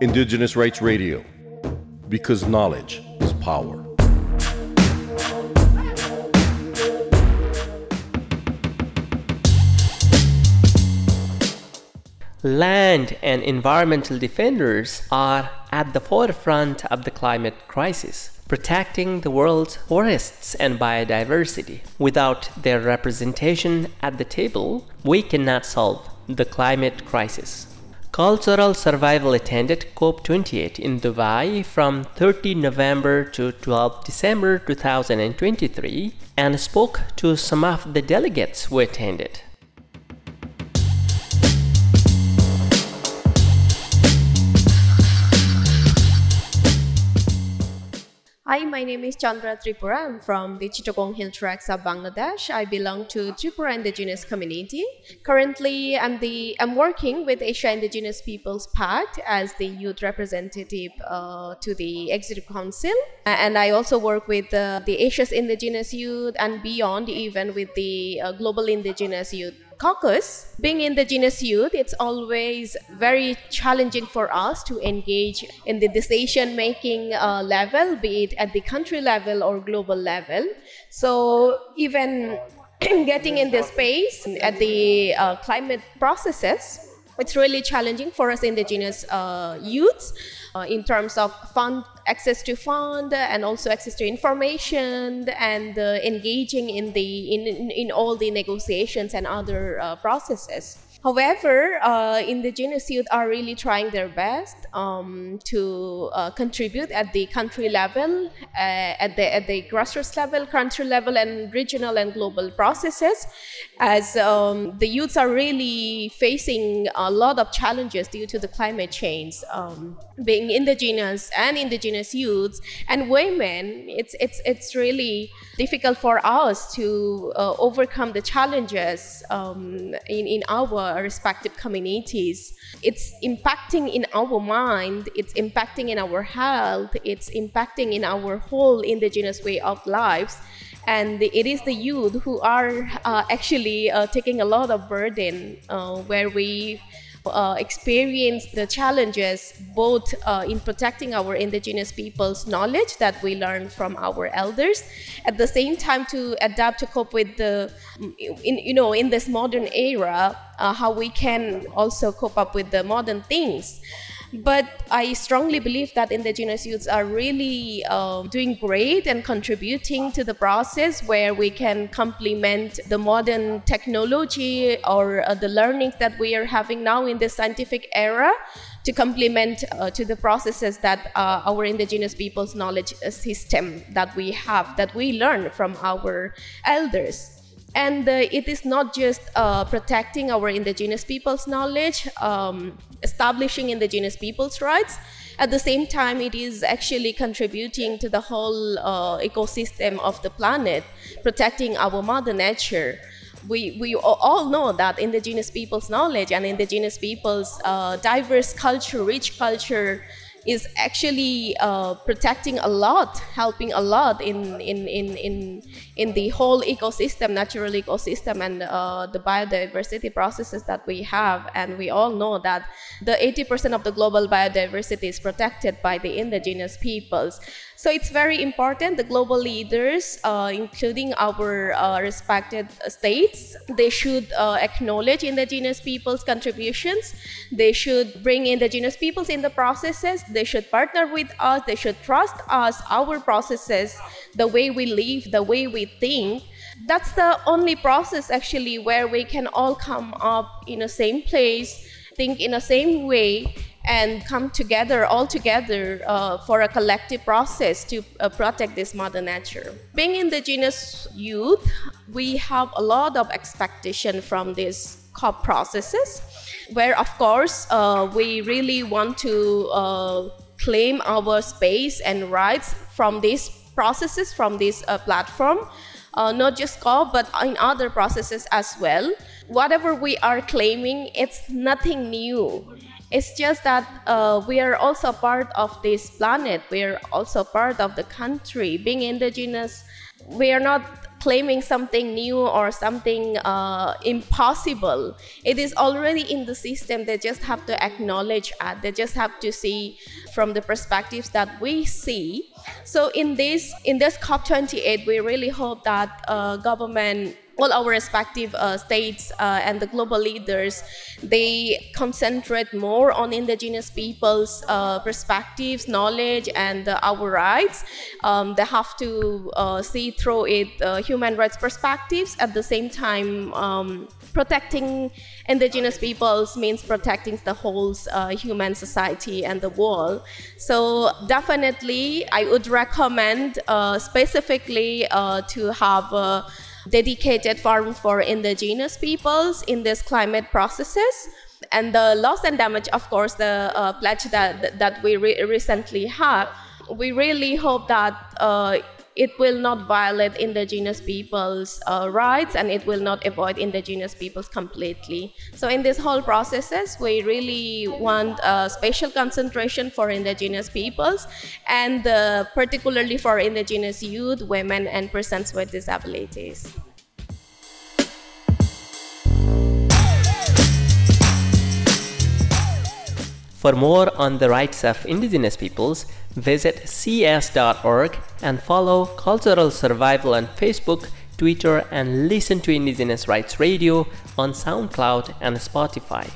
Indigenous Rights Radio, because knowledge is power. Land and environmental defenders are at the forefront of the climate crisis, protecting the world's forests and biodiversity. Without their representation at the table, we cannot solve the climate crisis. Cultural Survival attended COP28 in Dubai from 30 November to 12 December 2023 and spoke to some of the delegates who attended. Hi, my name is Chandra Tripura. I'm from the Chittagong Hill Tracts of Bangladesh. I belong to Tripura Indigenous community. Currently, I'm the I'm working with Asia Indigenous Peoples Pact as the youth representative uh, to the Executive Council, and I also work with uh, the Asia's Indigenous Youth and beyond, even with the uh, Global Indigenous Youth caucus, being indigenous youth, it's always very challenging for us to engage in the decision making uh, level, be it at the country level or global level. So even getting in this space at the uh, climate processes, it's really challenging for us indigenous uh, youths uh, in terms of fund access to fund and also access to information and uh, engaging in the in, in, in all the negotiations and other uh, processes However, uh, indigenous youth are really trying their best um, to uh, contribute at the country level, uh, at the at the grassroots level, country level, and regional and global processes, as um, the youths are really facing a lot of challenges due to the climate change. Um, being indigenous and indigenous youths and women, it's it's it's really difficult for us to uh, overcome the challenges um, in in our respective communities. It's impacting in our mind, it's impacting in our health, it's impacting in our whole indigenous way of lives. And it is the youth who are uh, actually uh, taking a lot of burden uh, where we uh, experience the challenges both uh, in protecting our indigenous people's knowledge that we learn from our elders at the same time to adapt to cope with the in, you know in this modern era uh, how we can also cope up with the modern things but I strongly believe that indigenous youths are really uh, doing great and contributing to the process where we can complement the modern technology or uh, the learning that we are having now in this scientific era to complement uh, to the processes that uh, our indigenous people's knowledge system that we have that we learn from our elders and uh, it is not just uh, protecting our indigenous people's knowledge um, establishing indigenous people's rights. At the same time it is actually contributing to the whole uh, ecosystem of the planet protecting our mother nature. We, we all know that indigenous people's knowledge and indigenous people's uh, diverse culture rich culture is actually uh, protecting a lot, helping a lot in in in in in the whole ecosystem, natural ecosystem, and uh, the biodiversity processes that we have. And we all know that the 80% of the global biodiversity is protected by the indigenous peoples. So it's very important the global leaders, uh, including our uh, respected states, they should uh, acknowledge indigenous people's contributions. They should bring indigenous peoples in the processes. They should partner with us. They should trust us, our processes, the way we live, the way we think that's the only process actually where we can all come up in the same place think in the same way and come together all together uh, for a collective process to uh, protect this mother nature being indigenous youth we have a lot of expectation from these COP processes where of course uh, we really want to uh, claim our space and rights from these processes from this uh, platform uh, not just COP but in other processes as well whatever we are claiming it's nothing new it's just that uh, we are also part of this planet. We are also part of the country. Being indigenous, we are not claiming something new or something uh, impossible. It is already in the system. They just have to acknowledge it. They just have to see from the perspectives that we see. So in this in this COP28, we really hope that uh, government all our respective uh, states uh, and the global leaders they concentrate more on indigenous people's uh, perspectives knowledge and uh, our rights. Um, they have to uh, see through it uh, human rights perspectives. At the same time um, protecting indigenous peoples means protecting the whole human society and the world. So definitely i would recommend specifically to have dedicated farm for indigenous peoples in these climate processes. And the loss and damage of course the uh, pledge that that we re- recently had. We really hope that uh, it will not violate indigenous people's uh, rights and it will not avoid indigenous peoples completely. So in this whole processes we really want a special concentration for indigenous peoples and uh, particularly for indigenous youth women and persons with disabilities For more on the rights of indigenous peoples, visit cs.org and follow Cultural Survival on Facebook, Twitter, and listen to Indigenous Rights Radio on SoundCloud and Spotify.